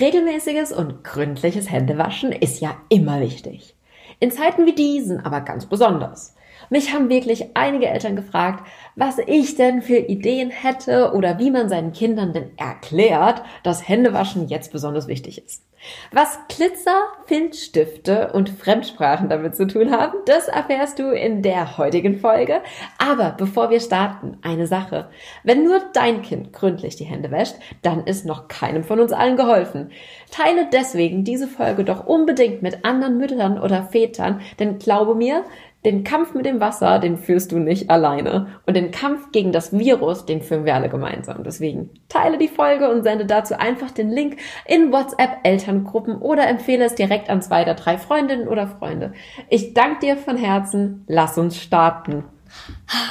Regelmäßiges und gründliches Händewaschen ist ja immer wichtig. In Zeiten wie diesen aber ganz besonders. Mich haben wirklich einige Eltern gefragt, was ich denn für Ideen hätte oder wie man seinen Kindern denn erklärt, dass Händewaschen jetzt besonders wichtig ist. Was Glitzer, Filzstifte und Fremdsprachen damit zu tun haben, das erfährst du in der heutigen Folge. Aber bevor wir starten, eine Sache. Wenn nur dein Kind gründlich die Hände wäscht, dann ist noch keinem von uns allen geholfen. Teile deswegen diese Folge doch unbedingt mit anderen Müttern oder Vätern, denn glaube mir, den Kampf mit dem Wasser, den führst du nicht alleine. Und den Kampf gegen das Virus, den führen wir alle gemeinsam. Deswegen teile die Folge und sende dazu einfach den Link in WhatsApp Elterngruppen oder empfehle es direkt an zwei oder drei Freundinnen oder Freunde. Ich danke dir von Herzen. Lass uns starten.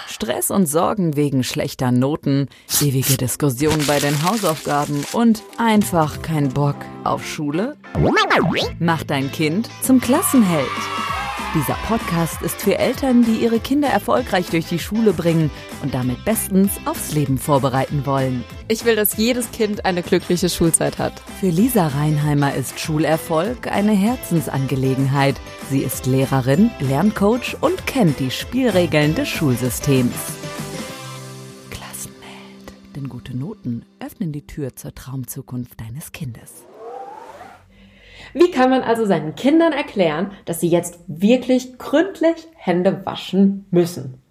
Stress und Sorgen wegen schlechter Noten, ewige Diskussionen bei den Hausaufgaben und einfach kein Bock auf Schule? Mach dein Kind zum Klassenheld. Dieser Podcast ist für Eltern, die ihre Kinder erfolgreich durch die Schule bringen und damit bestens aufs Leben vorbereiten wollen. Ich will, dass jedes Kind eine glückliche Schulzeit hat. Für Lisa Reinheimer ist Schulerfolg eine Herzensangelegenheit. Sie ist Lehrerin, Lerncoach und kennt die Spielregeln des Schulsystems. Klassenheld. Denn gute Noten öffnen die Tür zur Traumzukunft deines Kindes. Wie kann man also seinen Kindern erklären, dass sie jetzt wirklich gründlich Hände waschen müssen?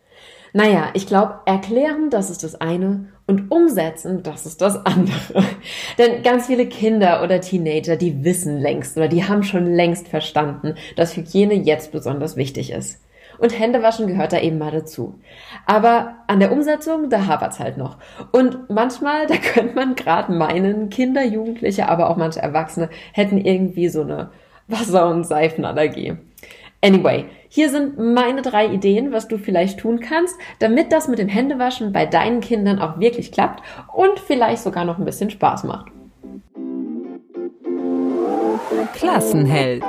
Naja, ich glaube, erklären, das ist das eine und umsetzen, das ist das andere. Denn ganz viele Kinder oder Teenager, die wissen längst oder die haben schon längst verstanden, dass Hygiene jetzt besonders wichtig ist. Und Händewaschen gehört da eben mal dazu. Aber an der Umsetzung, da hapert's halt noch. Und manchmal, da könnte man gerade meinen, Kinder, Jugendliche, aber auch manche Erwachsene hätten irgendwie so eine Wasser- und Seifenallergie. Anyway, hier sind meine drei Ideen, was du vielleicht tun kannst, damit das mit dem Händewaschen bei deinen Kindern auch wirklich klappt und vielleicht sogar noch ein bisschen Spaß macht. Klassenheld.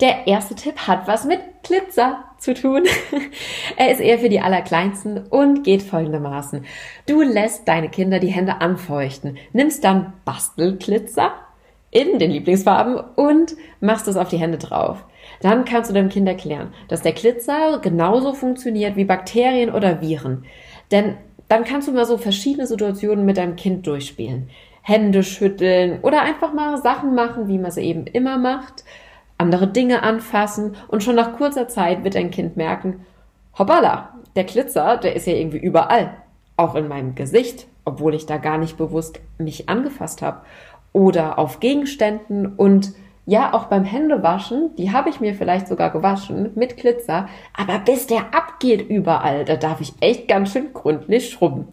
Der erste Tipp hat was mit Glitzer zu tun. er ist eher für die Allerkleinsten und geht folgendermaßen. Du lässt deine Kinder die Hände anfeuchten, nimmst dann Bastelglitzer in den Lieblingsfarben und machst es auf die Hände drauf. Dann kannst du deinem Kind erklären, dass der Glitzer genauso funktioniert wie Bakterien oder Viren. Denn dann kannst du mal so verschiedene Situationen mit deinem Kind durchspielen. Hände schütteln oder einfach mal Sachen machen, wie man sie eben immer macht andere Dinge anfassen und schon nach kurzer Zeit wird dein Kind merken, hoppala, der Glitzer, der ist ja irgendwie überall, auch in meinem Gesicht, obwohl ich da gar nicht bewusst mich angefasst habe oder auf Gegenständen und ja, auch beim Händewaschen, die habe ich mir vielleicht sogar gewaschen mit Glitzer, aber bis der abgeht überall, da darf ich echt ganz schön gründlich schrubben.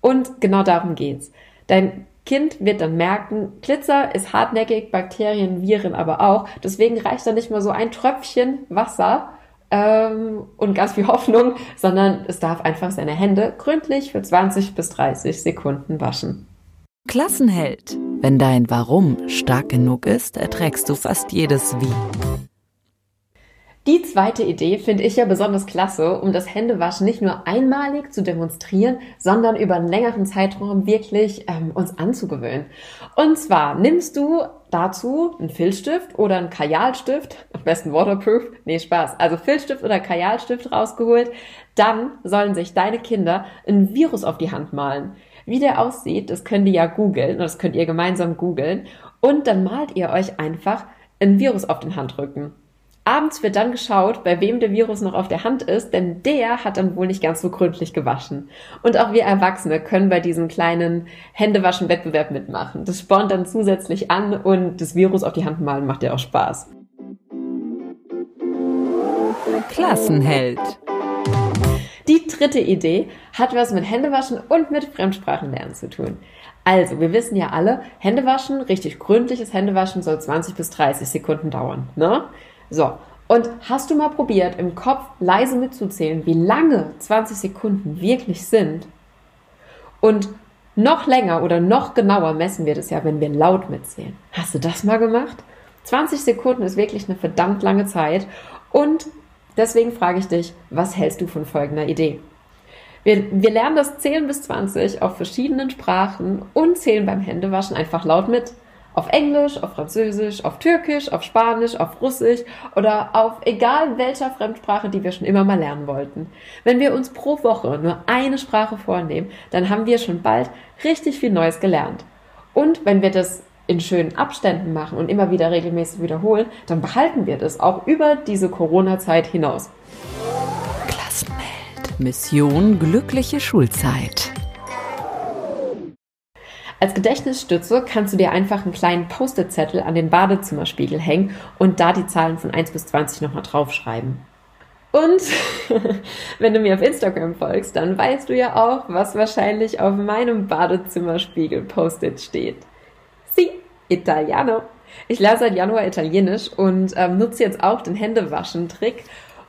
Und genau darum geht's. Dein Kind wird dann merken, Glitzer ist hartnäckig, Bakterien, Viren aber auch. Deswegen reicht da nicht mal so ein Tröpfchen Wasser ähm, und ganz viel Hoffnung, sondern es darf einfach seine Hände gründlich für 20 bis 30 Sekunden waschen. Klassenheld. Wenn dein Warum stark genug ist, erträgst du fast jedes Wie. Die zweite Idee finde ich ja besonders klasse, um das Händewaschen nicht nur einmalig zu demonstrieren, sondern über einen längeren Zeitraum wirklich ähm, uns anzugewöhnen. Und zwar nimmst du dazu einen Filzstift oder einen Kajalstift, am besten waterproof, nee Spaß, also Filzstift oder Kajalstift rausgeholt, dann sollen sich deine Kinder ein Virus auf die Hand malen. Wie der aussieht, das könnt ihr ja googeln, das könnt ihr gemeinsam googeln und dann malt ihr euch einfach ein Virus auf den Handrücken. Abends wird dann geschaut, bei wem der Virus noch auf der Hand ist, denn der hat dann wohl nicht ganz so gründlich gewaschen. Und auch wir Erwachsene können bei diesem kleinen Händewaschen-Wettbewerb mitmachen. Das spornt dann zusätzlich an und das Virus auf die Hand malen macht ja auch Spaß. Klassenheld. Die dritte Idee hat was mit Händewaschen und mit Fremdsprachenlernen zu tun. Also, wir wissen ja alle, Händewaschen, richtig gründliches Händewaschen soll 20 bis 30 Sekunden dauern. Ne? So, und hast du mal probiert, im Kopf leise mitzuzählen, wie lange 20 Sekunden wirklich sind? Und noch länger oder noch genauer messen wir das ja, wenn wir laut mitzählen. Hast du das mal gemacht? 20 Sekunden ist wirklich eine verdammt lange Zeit. Und deswegen frage ich dich, was hältst du von folgender Idee? Wir, wir lernen das Zählen bis 20 auf verschiedenen Sprachen und zählen beim Händewaschen einfach laut mit. Auf Englisch, auf Französisch, auf Türkisch, auf Spanisch, auf Russisch oder auf egal welcher Fremdsprache, die wir schon immer mal lernen wollten. Wenn wir uns pro Woche nur eine Sprache vornehmen, dann haben wir schon bald richtig viel Neues gelernt. Und wenn wir das in schönen Abständen machen und immer wieder regelmäßig wiederholen, dann behalten wir das auch über diese Corona-Zeit hinaus. Klassenheld. Mission glückliche Schulzeit. Als Gedächtnisstütze kannst du dir einfach einen kleinen Post-it-Zettel an den Badezimmerspiegel hängen und da die Zahlen von 1 bis 20 nochmal draufschreiben. Und wenn du mir auf Instagram folgst, dann weißt du ja auch, was wahrscheinlich auf meinem Badezimmerspiegel Post-it steht. Si, Italiano. Ich lerne seit Januar Italienisch und ähm, nutze jetzt auch den Händewaschen-Trick,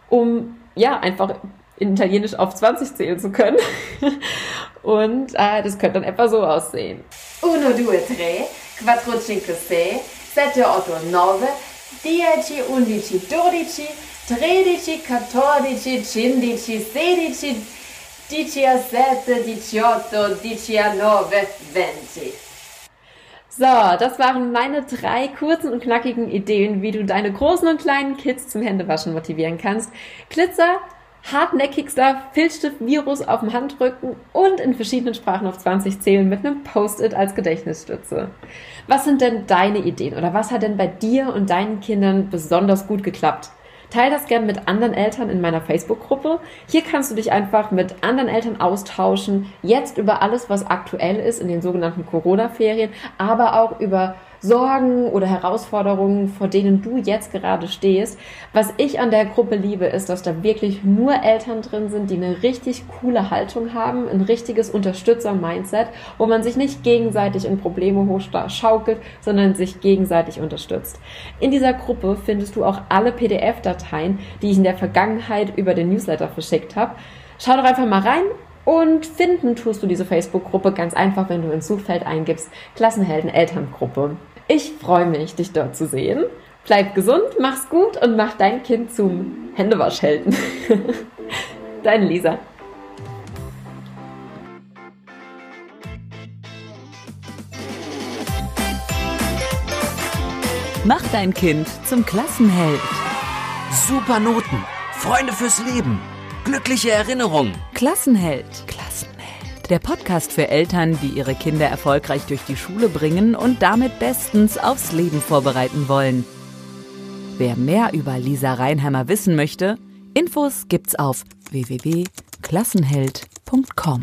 um ja einfach in Italienisch auf 20 zählen zu können. und äh, das könnte dann etwa so aussehen. Uno, due, tre, quattro, cinque, sei, sette, otto, nove, dieci, undici, dodici, tredici, quattordici, quindici, sedici, diciassette, diciotto, diciannove, venti. So, das waren meine drei kurzen und knackigen Ideen, wie du deine großen und kleinen Kids zum Händewaschen motivieren kannst. Glitzer, hartnäckigster Filzstift-Virus auf dem Handrücken und in verschiedenen Sprachen auf 20 zählen mit einem Post-it als Gedächtnisstütze. Was sind denn deine Ideen oder was hat denn bei dir und deinen Kindern besonders gut geklappt? Teil das gern mit anderen Eltern in meiner Facebook-Gruppe. Hier kannst du dich einfach mit anderen Eltern austauschen, jetzt über alles, was aktuell ist in den sogenannten Corona-Ferien, aber auch über Sorgen oder Herausforderungen, vor denen du jetzt gerade stehst. Was ich an der Gruppe liebe, ist, dass da wirklich nur Eltern drin sind, die eine richtig coole Haltung haben, ein richtiges Unterstützer-Mindset, wo man sich nicht gegenseitig in Probleme hochschaukelt, sondern sich gegenseitig unterstützt. In dieser Gruppe findest du auch alle PDF-Dateien, die ich in der Vergangenheit über den Newsletter verschickt habe. Schau doch einfach mal rein und finden tust du diese Facebook-Gruppe ganz einfach, wenn du ins Suchfeld eingibst Klassenhelden Elterngruppe. Ich freue mich, dich dort zu sehen. Bleib gesund, mach's gut und mach dein Kind zum Händewaschhelden. Deine Lisa. Mach dein Kind zum Klassenheld. Super Noten, Freunde fürs Leben, glückliche Erinnerungen. Klassenheld. Der Podcast für Eltern, die ihre Kinder erfolgreich durch die Schule bringen und damit bestens aufs Leben vorbereiten wollen. Wer mehr über Lisa Reinheimer wissen möchte, Infos gibt's auf www.klassenheld.com.